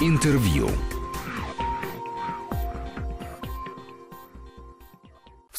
Интервью.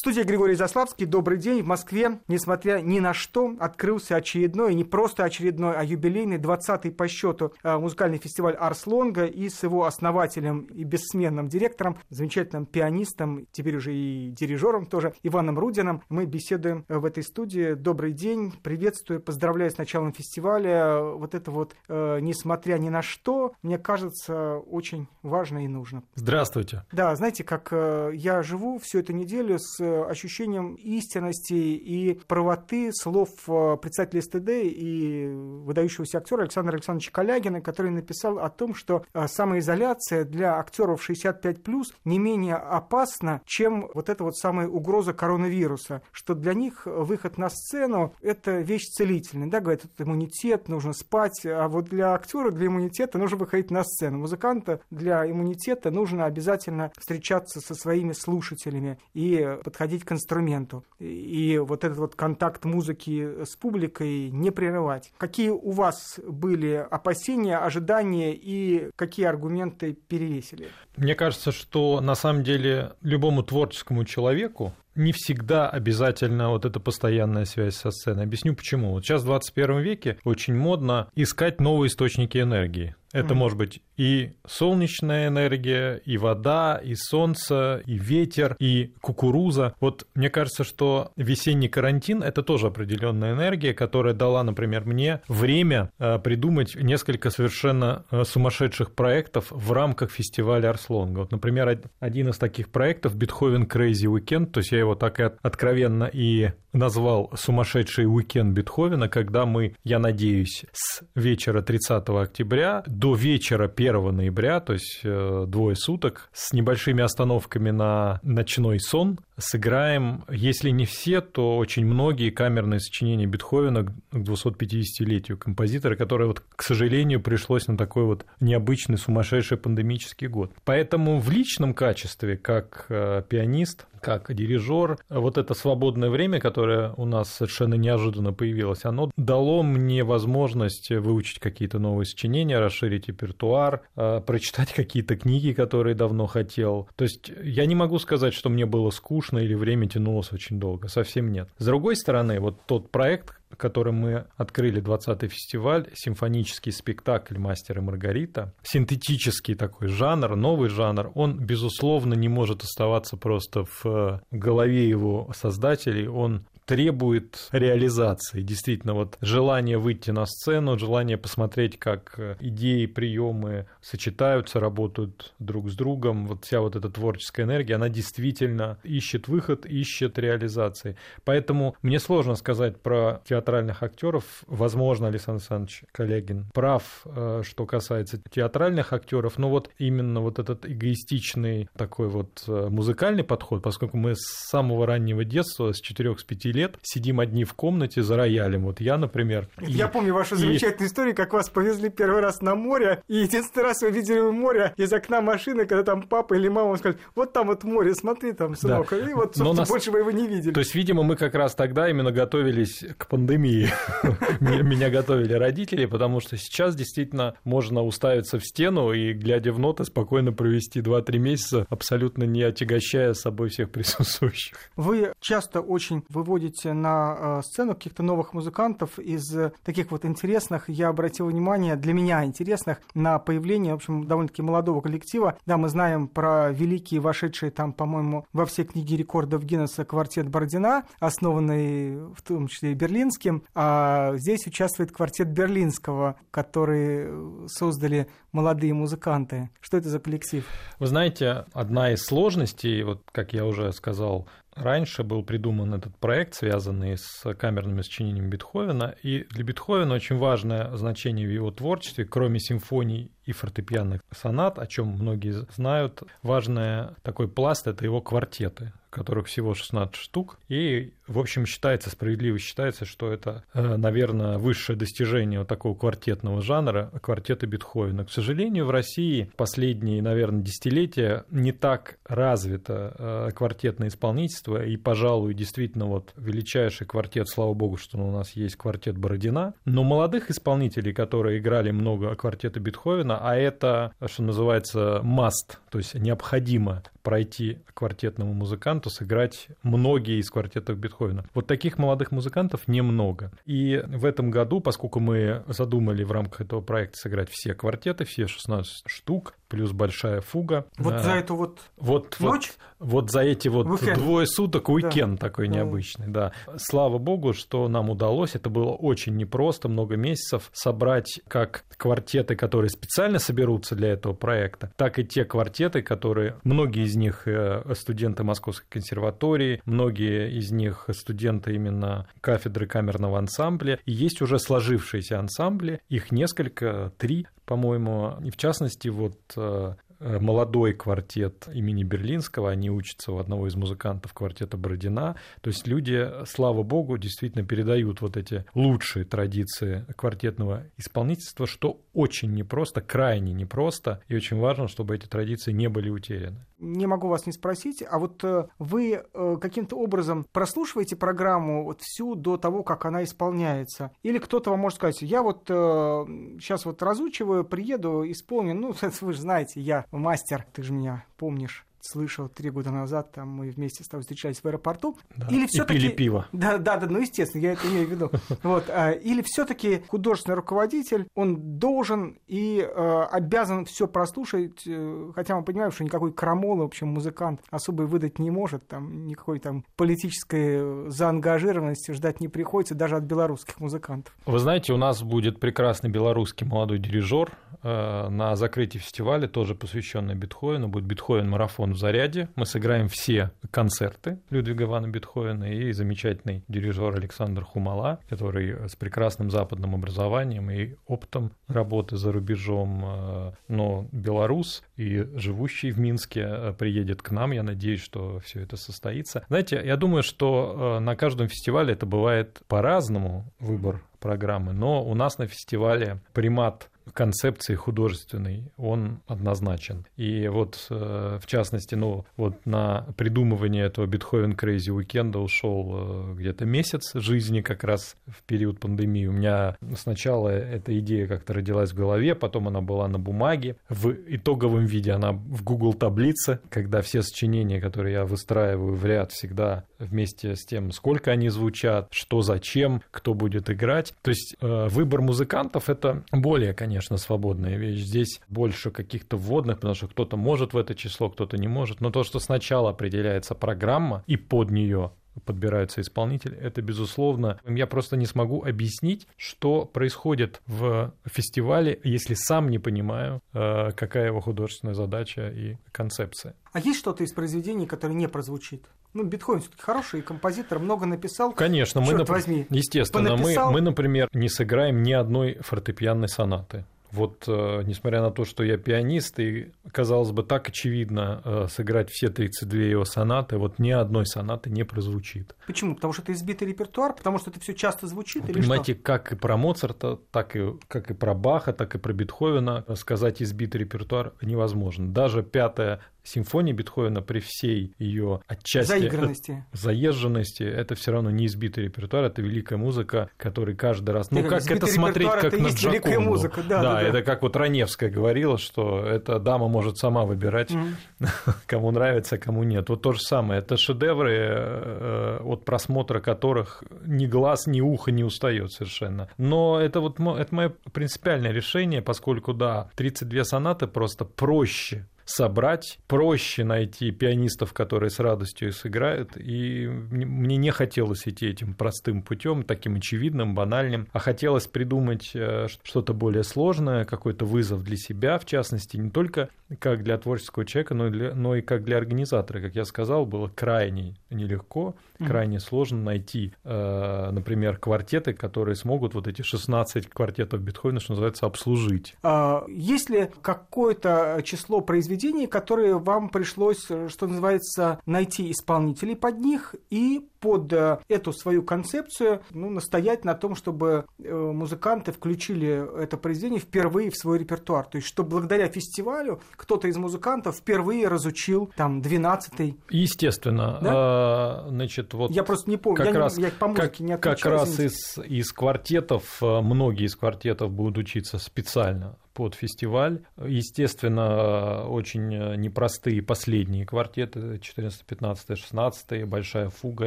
В студии Григорий Заславский. Добрый день. В Москве, несмотря ни на что, открылся очередной, не просто очередной, а юбилейный 20-й по счету э, музыкальный фестиваль Арс Лонга. И с его основателем и бессменным директором, замечательным пианистом, теперь уже и дирижером тоже, Иваном Рудиным, мы беседуем в этой студии. Добрый день. Приветствую, поздравляю с началом фестиваля. Вот это вот, э, несмотря ни на что, мне кажется, очень важно и нужно. Здравствуйте. Да, знаете, как э, я живу всю эту неделю с ощущением истинности и правоты слов э, председателя СТД и выдающегося актера Александра Александровича Калягина, который написал о том, что э, самоизоляция для актеров 65+, не менее опасна, чем вот эта вот самая угроза коронавируса, что для них выход на сцену – это вещь целительная. Да, говорят, это иммунитет, нужно спать, а вот для актера, для иммунитета нужно выходить на сцену. Музыканта для иммунитета нужно обязательно встречаться со своими слушателями и подходить подходить к инструменту. И вот этот вот контакт музыки с публикой не прерывать. Какие у вас были опасения, ожидания и какие аргументы перевесили? Мне кажется, что на самом деле любому творческому человеку не всегда обязательно вот эта постоянная связь со сценой. Объясню почему. Вот сейчас в 21 веке очень модно искать новые источники энергии. Это mm-hmm. может быть и солнечная энергия, и вода, и солнце, и ветер, и кукуруза. Вот мне кажется, что весенний карантин это тоже определенная энергия, которая дала, например, мне время э, придумать несколько совершенно э, сумасшедших проектов в рамках фестиваля Арслонга. Вот, например, один из таких проектов Бетховен Crazy Weekend, то есть я его так и откровенно и назвал сумасшедший уикенд Бетховена, когда мы, я надеюсь, с вечера 30 октября до вечера 1 ноября, то есть э, двое суток, с небольшими остановками на ночной сон, сыграем, если не все, то очень многие камерные сочинения Бетховена к 250-летию композитора, который, вот, к сожалению, пришлось на такой вот необычный, сумасшедший пандемический год. Поэтому в личном качестве, как э, пианист, как дирижер, вот это свободное время, которое у нас совершенно неожиданно появилось, оно дало мне возможность выучить какие-то новые сочинения, расширить репертуар, э, прочитать какие-то книги, которые давно хотел. То есть я не могу сказать, что мне было скучно или время тянулось очень долго, совсем нет. С другой стороны, вот тот проект, которым мы открыли 20-й фестиваль, симфонический спектакль «Мастер и Маргарита», синтетический такой жанр, новый жанр, он, безусловно, не может оставаться просто в голове его создателей, он требует реализации. Действительно, вот желание выйти на сцену, желание посмотреть, как э, идеи, приемы сочетаются, работают друг с другом. Вот вся вот эта творческая энергия, она действительно ищет выход, ищет реализации. Поэтому мне сложно сказать про театральных актеров. Возможно, Александр Александрович Коллегин прав, э, что касается театральных актеров, но вот именно вот этот эгоистичный такой вот э, музыкальный подход, поскольку мы с самого раннего детства, с 4-5 лет, лет сидим одни в комнате за роялем. Вот я, например. Я и, помню вашу замечательную и... историю, как вас повезли первый раз на море, и единственный раз вы видели море из окна машины, когда там папа или мама сказали, вот там вот море, смотри там, сынок. Да. И вот, собственно, нас... больше вы его не видели. То есть, видимо, мы как раз тогда именно готовились к пандемии. Меня готовили родители, потому что сейчас действительно можно уставиться в стену и, глядя в ноты, спокойно провести 2-3 месяца, абсолютно не отягощая собой всех присутствующих. Вы часто очень выводите выводите на э, сцену каких-то новых музыкантов из таких вот интересных, я обратил внимание, для меня интересных, на появление, в общем, довольно-таки молодого коллектива. Да, мы знаем про великие, вошедшие там, по-моему, во все книги рекордов Гиннесса квартет Бордина, основанный в том числе и берлинским, а здесь участвует квартет Берлинского, который создали молодые музыканты. Что это за коллектив? Вы знаете, одна из сложностей, вот как я уже сказал, раньше был придуман этот проект, связанный с камерными сочинениями Бетховена, и для Бетховена очень важное значение в его творчестве, кроме симфоний и фортепианных сонат, о чем многие знают, важный такой пласт – это его квартеты которых всего 16 штук. И, в общем, считается, справедливо считается, что это, э, наверное, высшее достижение вот такого квартетного жанра, квартета Бетховена. К сожалению, в России последние, наверное, десятилетия не так развито э, квартетное исполнительство, и, пожалуй, действительно вот величайший квартет, слава богу, что у нас есть квартет Бородина, но молодых исполнителей, которые играли много квартета Бетховена, а это, что называется, must, то есть необходимо пройти квартетному музыканту, сыграть многие из квартетов Бетховена. Вот таких молодых музыкантов немного. И в этом году, поскольку мы задумали в рамках этого проекта сыграть все квартеты, все 16 штук, плюс большая фуга. Вот а, за эту вот, вот ночь? Вот, вот за эти вот уикенд. двое суток уикенд да. такой необычный, да. Слава богу, что нам удалось, это было очень непросто, много месяцев, собрать как квартеты, которые специально соберутся для этого проекта, так и те квартеты, которые, многие из них э, студенты Московской консерватории, многие из них студенты именно кафедры камерного ансамбля, и есть уже сложившиеся ансамбли, их несколько, три, по-моему, и в частности вот э, молодой квартет имени Берлинского, они учатся у одного из музыкантов квартета Бородина. То есть люди, слава богу, действительно передают вот эти лучшие традиции квартетного исполнительства, что очень непросто, крайне непросто, и очень важно, чтобы эти традиции не были утеряны. Не могу вас не спросить, а вот э, вы э, каким-то образом прослушиваете программу вот всю до того, как она исполняется? Или кто-то вам может сказать, я вот сейчас вот разучиваю, приеду, исполню, ну, вы же знаете, я мастер, ты же меня помнишь слышал три года назад, там мы вместе с тобой встречались в аэропорту. Да. Или все-таки... И пили пиво. Да, да, да, ну естественно, я это имею в виду. Вот. А, или все-таки художественный руководитель, он должен и э, обязан все прослушать, э, хотя мы понимаем, что никакой крамолы, в общем, музыкант особо выдать не может, там никакой там политической заангажированности ждать не приходится даже от белорусских музыкантов. Вы знаете, у нас будет прекрасный белорусский молодой дирижер э, на закрытии фестиваля, тоже посвященный Бетховену, будет Бетховен-марафон он в заряде. Мы сыграем все концерты Людвига Ивана Бетховена и замечательный дирижер Александр Хумала, который с прекрасным западным образованием и опытом работы за рубежом, э, но белорус и живущий в Минске э, приедет к нам. Я надеюсь, что все это состоится. Знаете, я думаю, что э, на каждом фестивале это бывает по-разному выбор программы, но у нас на фестивале примат концепции художественной, он однозначен. И вот, э, в частности, ну, вот на придумывание этого Бетховен Crazy Weekend ушел э, где-то месяц жизни как раз в период пандемии. У меня сначала эта идея как-то родилась в голове, потом она была на бумаге. В итоговом виде она в Google таблице, когда все сочинения, которые я выстраиваю в ряд, всегда вместе с тем, сколько они звучат, что зачем, кто будет играть. То есть э, выбор музыкантов — это более, конечно, конечно, свободная вещь. Здесь больше каких-то вводных, потому что кто-то может в это число, кто-то не может. Но то, что сначала определяется программа и под нее подбираются исполнители, это безусловно. Я просто не смогу объяснить, что происходит в фестивале, если сам не понимаю, э, какая его художественная задача и концепция. А есть что-то из произведений, которое не прозвучит? Ну, Бетховен все-таки хороший композитор, много написал. Конечно, мы, нап... возьми, естественно, мы, мы, например, не сыграем ни одной фортепианной сонаты. Вот, э, несмотря на то, что я пианист, и, казалось бы, так очевидно э, сыграть все 32 его сонаты, вот ни одной сонаты не прозвучит. Почему? Потому что это избитый репертуар? Потому что это все часто звучит? Вы или понимаете, что? как и про Моцарта, так и, как и про Баха, так и про Бетховена сказать избитый репертуар невозможно. Даже пятая симфония Бетховена при всей ее отчасти заигранности, заезженности, это все равно не избитый репертуар, это великая музыка, который каждый раз, ну как это смотреть как на Джаконду, музыка, да, да, да, это как вот Раневская говорила, что эта дама может сама выбирать, mm-hmm. кому нравится, кому нет. Вот то же самое, это шедевры, э, от просмотра которых ни глаз, ни ухо не устает совершенно. Но это вот это мое принципиальное решение, поскольку да, 32 сонаты просто проще собрать, проще найти пианистов, которые с радостью сыграют, и мне не хотелось идти этим простым путем, таким очевидным, банальным, а хотелось придумать э, что-то более сложное, какой-то вызов для себя, в частности, не только как для творческого человека, но и, для, но и как для организатора. Как я сказал, было крайне нелегко, крайне mm-hmm. сложно найти, э, например, квартеты, которые смогут вот эти 16 квартетов Бетховена, что называется, обслужить. А, есть ли какое-то число произведений, которые вам пришлось, что называется, найти исполнителей под них и под э, эту свою концепцию ну, настоять на том, чтобы э, музыканты включили это произведение впервые в свой репертуар. То есть, что благодаря фестивалю кто-то из музыкантов впервые разучил там 12-й. Естественно. Да? А, значит, вот я просто не помню, как я, раз, не, я по как, не отвечаю, Как раз из, из квартетов, многие из квартетов будут учиться специально под фестиваль. Естественно, очень непростые последние квартеты 14, 15, 16, большая фуга.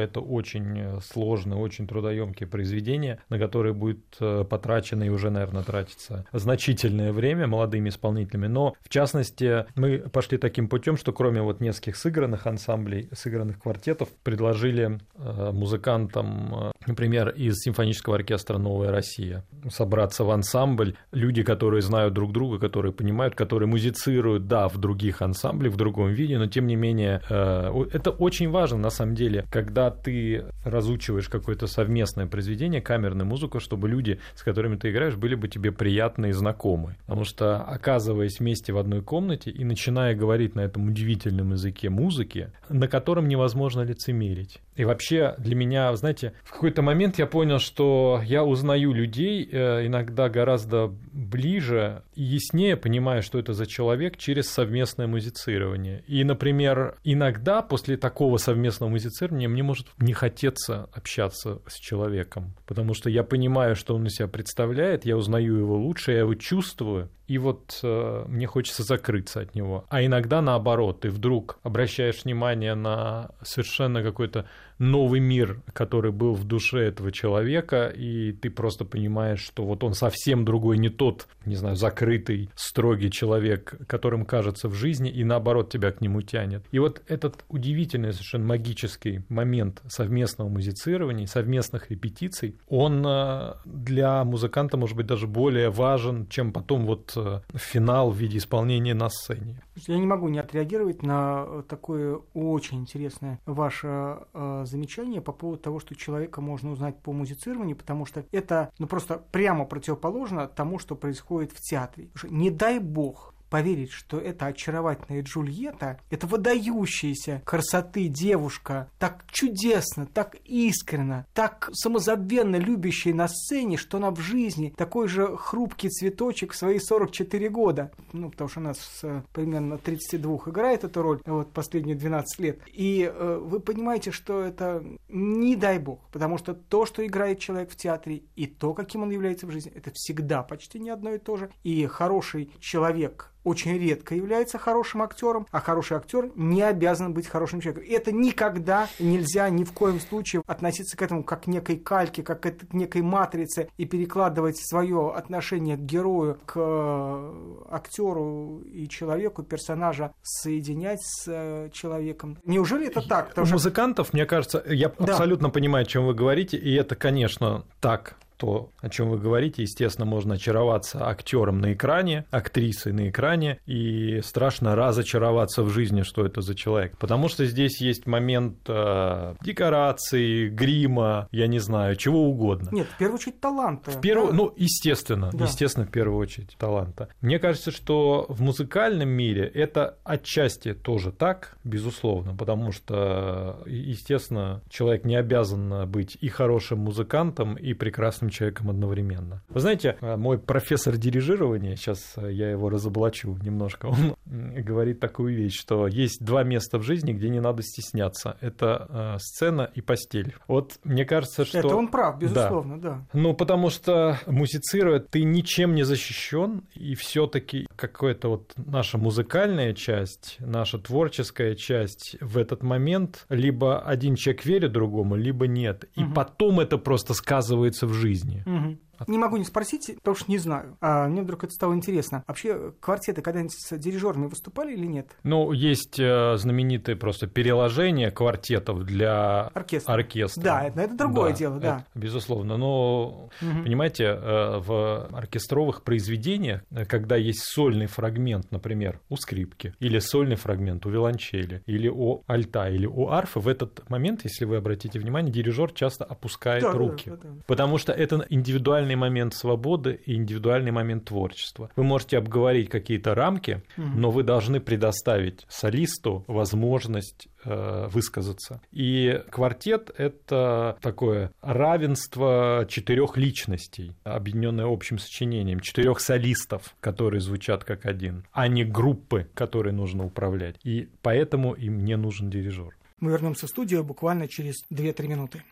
Это очень сложные, очень трудоемкие произведения, на которые будет потрачено и уже, наверное, тратится значительное время молодыми исполнителями. Но, в частности, мы пошли таким путем, что кроме вот нескольких сыгранных ансамблей, сыгранных квартетов, предложили музыкантам, например, из симфонического оркестра «Новая Россия» собраться в ансамбль. Люди, которые знают друг друга, которые понимают, которые музицируют, да, в других ансамблях, в другом виде, но тем не менее, э, это очень важно на самом деле, когда ты разучиваешь какое-то совместное произведение, камерную музыку, чтобы люди, с которыми ты играешь, были бы тебе приятны и знакомы. Потому что, оказываясь вместе в одной комнате и начиная говорить на этом удивительном языке музыки, на котором невозможно лицемерить. И вообще для меня, знаете, в какой-то момент я понял, что я узнаю людей э, иногда гораздо ближе и яснее понимаю, что это за человек через совместное музицирование. И, например, иногда после такого совместного музицирования мне может не хотеться общаться с человеком, потому что я понимаю, что он из себя представляет, я узнаю его лучше, я его чувствую, и вот э, мне хочется закрыться от него. А иногда наоборот, ты вдруг обращаешь внимание на совершенно какой-то новый мир, который был в душе этого человека, и ты просто понимаешь, что вот он совсем другой, не тот, не знаю, закрытый, строгий человек, которым кажется в жизни, и наоборот тебя к нему тянет. И вот этот удивительный, совершенно магический момент совместного музицирования, совместных репетиций, он э, для музыканта может быть даже более важен, чем потом вот э, финал в виде исполнения на сцене. Я не могу не отреагировать на такое очень интересное ваше э, замечание по поводу того, что человека можно узнать по музицированию, потому что это ну, просто прямо противоположно тому, что происходит в театре. Не дай бог поверить, что эта очаровательная Джульетта, эта выдающаяся красоты девушка, так чудесно, так искренно, так самозабвенно любящая на сцене, что она в жизни такой же хрупкий цветочек в свои 44 года. Ну, потому что она с примерно 32 играет эту роль, вот последние 12 лет. И э, вы понимаете, что это не дай бог, потому что то, что играет человек в театре, и то, каким он является в жизни, это всегда почти не одно и то же. И хороший человек очень редко является хорошим актером, а хороший актер не обязан быть хорошим человеком. И это никогда нельзя ни в коем случае относиться к этому как к некой кальке, как к некой матрице и перекладывать свое отношение к герою, к э, актеру и человеку, персонажа соединять с э, человеком. Неужели это так? Потому У музыкантов, мне кажется, я да. абсолютно понимаю, о чем вы говорите, и это, конечно, так то, о чем вы говорите, естественно, можно очароваться актером на экране, актрисой на экране, и страшно разочароваться в жизни, что это за человек. Потому что здесь есть момент э, декорации, грима, я не знаю, чего угодно. Нет, в первую очередь таланта. В первую, да? Ну, естественно, да. естественно, в первую очередь таланта. Мне кажется, что в музыкальном мире это отчасти тоже так, безусловно, потому что, естественно, человек не обязан быть и хорошим музыкантом, и прекрасным человеком одновременно. Вы знаете, э, мой профессор дирижирования, сейчас э, я его разоблачу немножко, он говорит такую вещь, что есть два места в жизни, где не надо стесняться. Это э, сцена и постель. Вот мне кажется, что... Это он прав, безусловно, да. да. Ну, потому что музицируя, ты ничем не защищен, и все-таки какая-то вот наша музыкальная часть, наша творческая часть в этот момент либо один человек верит другому, либо нет. И угу. потом это просто сказывается в жизни жизни. Угу. Не могу не спросить, потому что не знаю. А мне вдруг это стало интересно. Вообще, квартеты когда-нибудь с дирижерами выступали или нет? Ну, есть э, знаменитые просто переложения квартетов для оркестра. оркестра. Да, это, это другое да, дело, да. Это, безусловно. Но, угу. понимаете, э, в оркестровых произведениях, когда есть сольный фрагмент, например, у скрипки, или сольный фрагмент у виолончели, или у альта, или у арфы, в этот момент, если вы обратите внимание, дирижер часто опускает да, руки. Да, да, да. Потому что это индивидуальный индивидуальный момент свободы и индивидуальный момент творчества. Вы можете обговорить какие-то рамки, угу. но вы должны предоставить солисту возможность э, высказаться. И квартет — это такое равенство четырех личностей, объединенное общим сочинением, четырех солистов, которые звучат как один, а не группы, которые нужно управлять. И поэтому им не нужен дирижер. Мы вернемся в студию буквально через 2-3 минуты.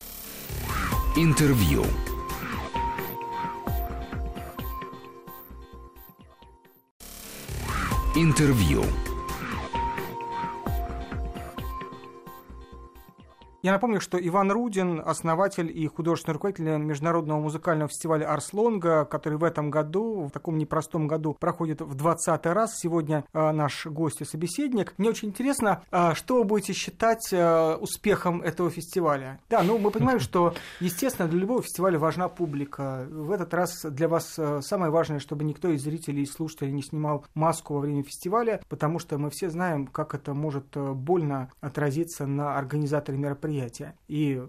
Интервью. Интервью. Я напомню, что Иван Рудин, основатель и художественный руководитель Международного музыкального фестиваля «Арслонга», который в этом году, в таком непростом году, проходит в 20 раз. Сегодня э, наш гость и собеседник. Мне очень интересно, э, что вы будете считать э, успехом этого фестиваля? Да, ну мы понимаем, что, естественно, для любого фестиваля важна публика. В этот раз для вас самое важное, чтобы никто из зрителей и слушателей не снимал маску во время фестиваля, потому что мы все знаем, как это может больно отразиться на организаторе мероприятия мероприятия. И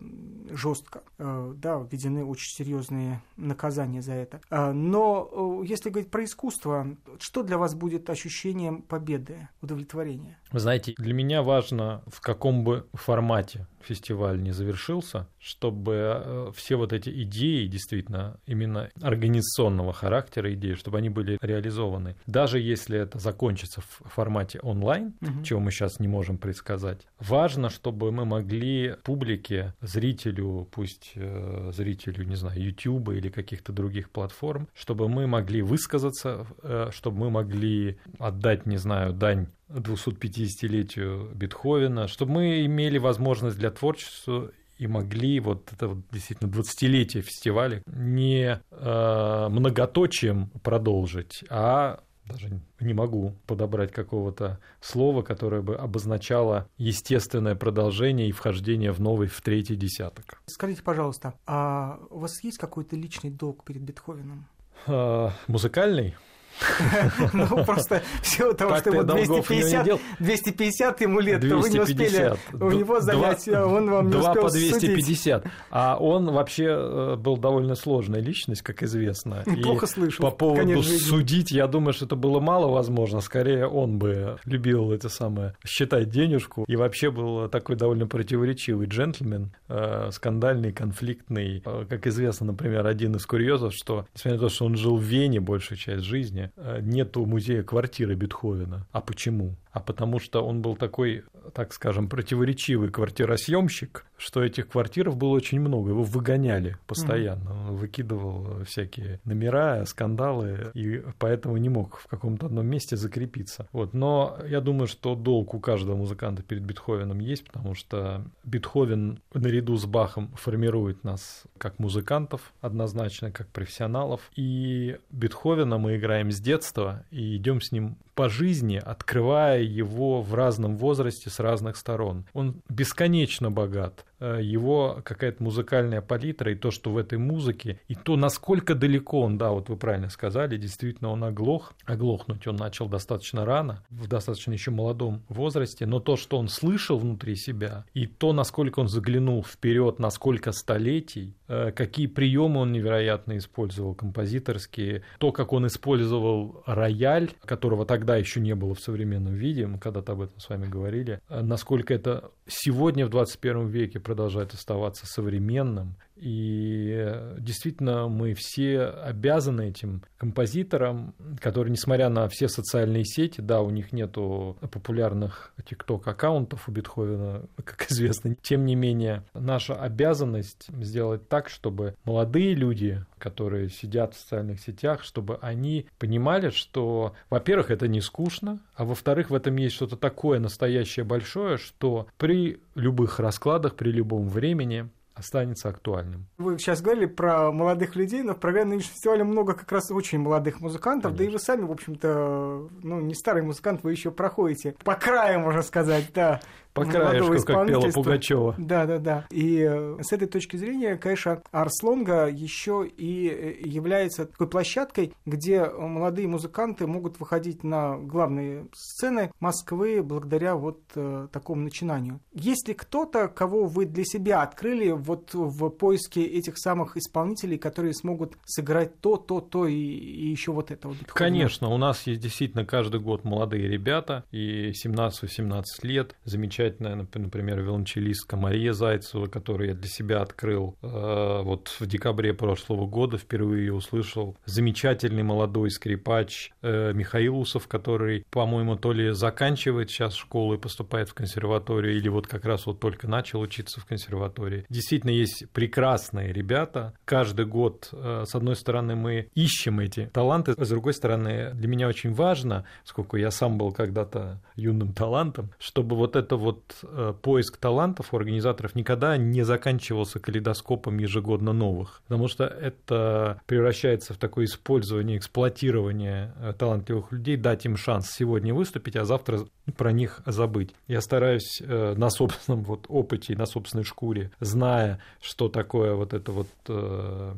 жестко, э, да, введены очень серьезные наказания за это. А, но э, если говорить про искусство, что для вас будет ощущением победы, удовлетворения? Вы знаете, для меня важно, в каком бы формате фестиваль не завершился, чтобы э, все вот эти идеи, действительно, именно организационного характера идеи, чтобы они были реализованы. Даже если это закончится в формате онлайн, угу. чего мы сейчас не можем предсказать, важно, чтобы мы могли публике, зрителю, пусть э, зрителю, не знаю, YouTube или каких-то других платформ, чтобы мы могли высказаться, э, чтобы мы могли отдать, не знаю, дань 250-летию Бетховена, чтобы мы имели возможность для творчества и могли вот это вот действительно 20-летие фестиваля не э, многоточием продолжить, а даже не могу подобрать какого-то слова, которое бы обозначало естественное продолжение и вхождение в новый, в третий десяток. Скажите, пожалуйста, а у вас есть какой-то личный долг перед Бетховеном? А, музыкальный? Ну, просто всего того, что ему 250, 250 ему лет, то вы не успели у него занять, а он вам не успел по 250. А он вообще э, был довольно сложная личность, как известно. Плохо слышал. По поводу судить, я думаю, что это было мало возможно. Скорее, он бы любил это самое считать денежку. И вообще был такой довольно противоречивый джентльмен, э, скандальный, конфликтный. Э, как известно, например, один из курьезов, что, несмотря на то, что он жил в Вене большую часть жизни, Э, нету музея квартиры Бетховена. А почему? А потому что он был такой, так скажем, противоречивый квартиросъемщик, что этих квартиров было очень много. Его выгоняли постоянно. Mm-hmm. Он выкидывал всякие номера, скандалы, и поэтому не мог в каком-то одном месте закрепиться. Вот. Но я думаю, что долг у каждого музыканта перед Бетховеном есть, потому что Бетховен наряду с Бахом формирует нас как музыкантов однозначно, как профессионалов. И Бетховена мы играем с детства и идем с ним по жизни, открывая его в разном возрасте с разных сторон. Он бесконечно богат. Э, его какая-то музыкальная палитра и то, что в этой музыке, и то, насколько далеко он, да, вот вы правильно сказали, действительно он оглох. Оглохнуть он начал достаточно рано, в достаточно еще молодом возрасте, но то, что он слышал внутри себя, и то, насколько он заглянул вперед, на сколько столетий, какие приемы он невероятно использовал, композиторские, то, как он использовал рояль, которого тогда еще не было в современном виде, мы когда-то об этом с вами говорили, э, насколько это сегодня в 21 веке продолжает оставаться современным. И действительно, мы все обязаны этим композиторам, которые, несмотря на все социальные сети, да, у них нету популярных тикток-аккаунтов у Бетховена, как известно, тем не менее, наша обязанность сделать так, чтобы молодые люди, которые сидят в социальных сетях, чтобы они понимали, что, во-первых, это не скучно, а во-вторых, в этом есть что-то такое настоящее большое, что при любых раскладах, при любом времени останется актуальным. Вы сейчас говорили про молодых людей, но в программе нынешнего фестиваля много как раз очень молодых музыкантов, Конечно. да и вы сами, в общем-то, ну, не старый музыкант, вы еще проходите по краю, можно сказать, да, по краешку, как пела Пугачева. Да, да, да. И э, с этой точки зрения, конечно, Арслонга еще и э, является такой площадкой, где молодые музыканты могут выходить на главные сцены Москвы благодаря вот э, такому начинанию. Есть ли кто-то, кого вы для себя открыли вот в поиске этих самых исполнителей, которые смогут сыграть то, то, то и, и еще вот это вот? Конечно, у нас есть действительно каждый год молодые ребята, и 17-18 лет, замечательные замечательная, например, виолончелистка Мария Зайцева, которую я для себя открыл э, вот в декабре прошлого года, впервые ее услышал. Замечательный молодой скрипач э, Михаил Усов, который, по-моему, то ли заканчивает сейчас школу и поступает в консерваторию, или вот как раз вот только начал учиться в консерватории. Действительно, есть прекрасные ребята. Каждый год, э, с одной стороны, мы ищем эти таланты, с другой стороны, для меня очень важно, сколько я сам был когда-то юным талантом, чтобы вот это вот э, поиск талантов у организаторов никогда не заканчивался калейдоскопом ежегодно новых, потому что это превращается в такое использование, эксплуатирование э, талантливых людей, дать им шанс сегодня выступить, а завтра про них забыть. Я стараюсь э, на собственном вот опыте, на собственной шкуре, зная, что такое вот это вот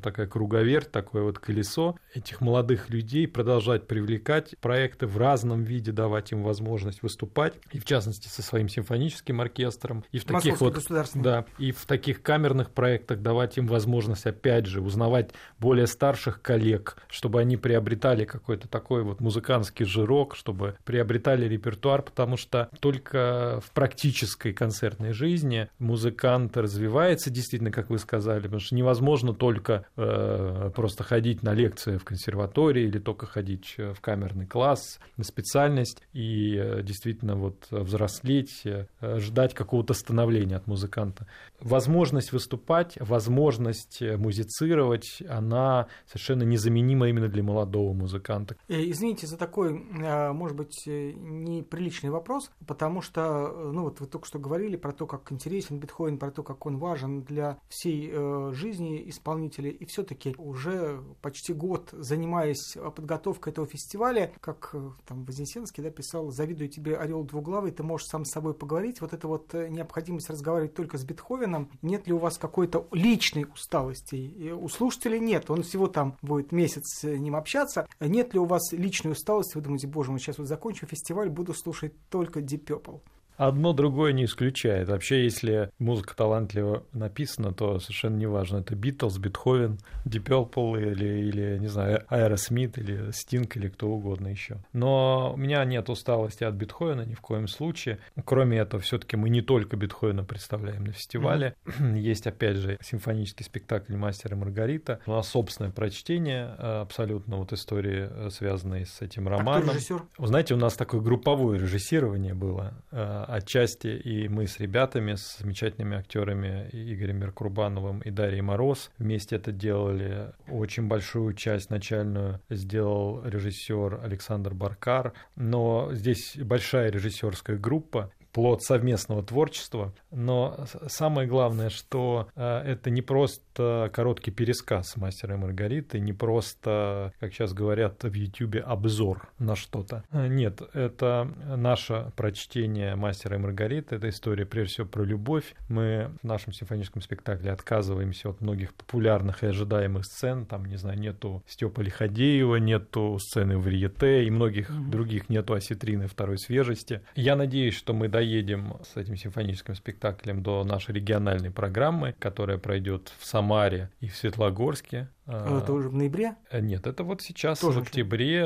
такая круговерть, такое вот колесо, этих молодых людей продолжать привлекать, проекты в разном виде давать им возможность выступать, и в частности со своим симфоническим оркестром, и в таких вот да, и в таких камерных проектах давать им возможность опять же узнавать более старших коллег, чтобы они приобретали какой-то такой вот музыкантский жирок, чтобы приобретали репертуар, потому что только в практической концертной жизни музыкант развивается действительно, как вы сказали, потому что невозможно только э, просто ходить на лекции в консерватории или только ходить в камерный класс, на специальность и э, действительно вот взрослеть, э, ждать какого-то становления от музыканта. Возможность выступать, возможность музицировать, она совершенно незаменима именно для молодого музыканта. Э, извините за такой, может быть, неприличный вопрос, потому что, ну вот вы только что говорили про то, как интересен Бетховен, про то, как он важен для всей жизни исполнителя, и все-таки уже почти год занимаясь подготовкой этого фестиваля, как там Вознесенский да, писал, завидую тебе, орел двуглавый, ты можешь сам с собой поговорить. Вот это вот э, необходимость разговаривать только с Бетховеном. Нет ли у вас какой-то личной усталости? И у слушателей нет, он всего там будет месяц с ним общаться. Нет ли у вас личной усталости? Вы думаете, боже мой, сейчас вот закончу фестиваль, буду слушать только Deep Purple. Одно другое не исключает. Вообще, если музыка талантливо написана, то совершенно неважно, это Битлз, Бетховен, Deep Purple или, или не знаю, Аэросмит или Стинг или кто угодно еще. Но у меня нет усталости от Бетховена ни в коем случае. Кроме этого, все-таки мы не только Бетховена представляем на фестивале. Mm-hmm. Есть, опять же, симфонический спектакль «Мастер и Маргарита». У нас собственное прочтение э, абсолютно вот истории, э, связанной с этим романом. А кто режиссер? Вы знаете, у нас такое групповое режиссирование было э, отчасти и мы с ребятами, с замечательными актерами Игорем Меркурбановым и Дарьей Мороз вместе это делали. Очень большую часть начальную сделал режиссер Александр Баркар, но здесь большая режиссерская группа, плод совместного творчества. Но самое главное, что э, это не просто короткий пересказ мастера и Маргариты, не просто, как сейчас говорят в Ютубе, обзор на что-то. Э, нет, это наше прочтение мастера и Маргариты, это история прежде всего про любовь. Мы в нашем симфоническом спектакле отказываемся от многих популярных и ожидаемых сцен, там, не знаю, нету Степа Лиходеева, нету сцены в Риете и многих mm-hmm. других, нету осетрины второй свежести. Я надеюсь, что мы доедем с этим симфоническим спектаклем до нашей региональной программы, которая пройдет в Самаре и в Светлогорске. А это уже в ноябре? Э, нет, это вот сейчас, Тоже в октябре,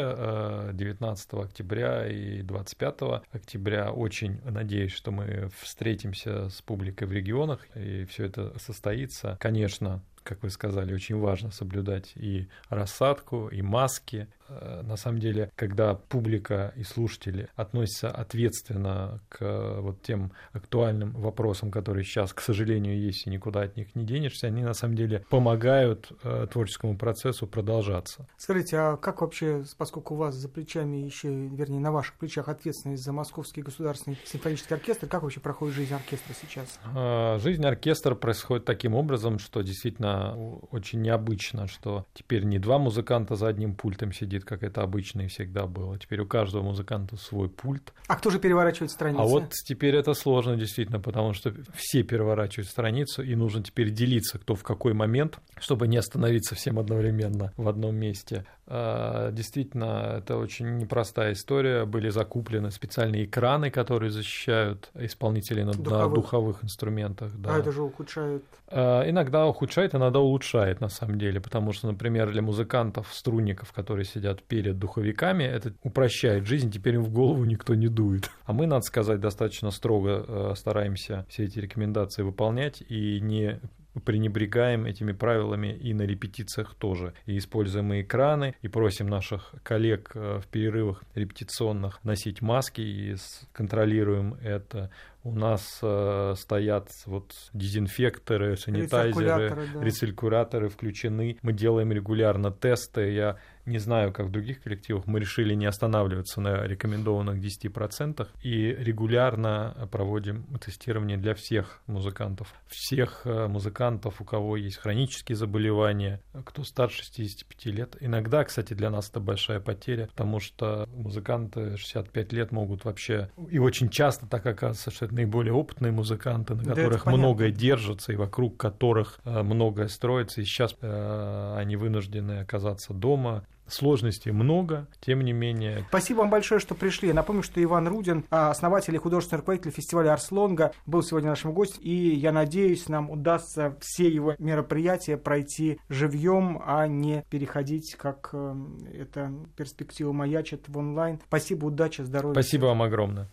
19 э, октября и 25 октября. Очень надеюсь, что мы встретимся с публикой в регионах, и все это состоится. Конечно, как вы сказали, очень важно соблюдать и рассадку, и маски. Э, на самом деле, когда публика и слушатели относятся ответственно к вот тем актуальным вопросам, которые сейчас, к сожалению, есть, и никуда от них не денешься, они на самом деле помогают э, творческому процессу продолжаться. Скажите, а как вообще, поскольку у вас за плечами еще, вернее, на ваших плечах ответственность за Московский государственный симфонический оркестр, как вообще проходит жизнь оркестра сейчас? Э, жизнь оркестра происходит таким образом, что действительно очень необычно, что теперь не два музыканта за одним пультом сидит, сидит, как это обычно и всегда было. Теперь у каждого музыканта свой пульт. А кто же переворачивает страницу? А вот теперь это сложно действительно, потому что все переворачивают страницу, и нужно теперь делиться, кто в какой момент, чтобы не остановиться всем одновременно в одном месте. А, действительно, это очень непростая история. Были закуплены специальные экраны, которые защищают исполнителей на духовых, на духовых инструментах. Да. А это же ухудшает? А, иногда ухудшает, иногда улучшает, на самом деле. Потому что, например, для музыкантов, струнников, которые сидят перед духовиками, это упрощает жизнь. Теперь им в голову никто не дует. А мы, надо сказать, достаточно строго э, стараемся все эти рекомендации выполнять и не пренебрегаем этими правилами и на репетициях тоже. И используем и экраны, и просим наших коллег э, в перерывах репетиционных носить маски и контролируем это. У нас э, стоят вот дезинфекторы, санитайзеры, да. рециркуляторы включены. Мы делаем регулярно тесты. Я не знаю, как в других коллективах, мы решили не останавливаться на рекомендованных 10% и регулярно проводим тестирование для всех музыкантов. Всех э, музыкантов, у кого есть хронические заболевания, кто старше 65 лет. Иногда, кстати, для нас это большая потеря, потому что музыканты 65 лет могут вообще, и очень часто так оказывается, что это наиболее опытные музыканты, на которых да, многое держится и вокруг которых э, многое строится, и сейчас э, они вынуждены оказаться дома, Сложностей много, тем не менее. Спасибо вам большое, что пришли. Я напомню, что Иван Рудин, а, основатель и художественный руководитель фестиваля Арслонга, был сегодня нашим гостем. И я надеюсь, нам удастся все его мероприятия пройти живьем, а не переходить, как э, эта перспектива маячит в онлайн. Спасибо, удачи, здоровья. Спасибо вам огромное.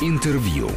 Интервью.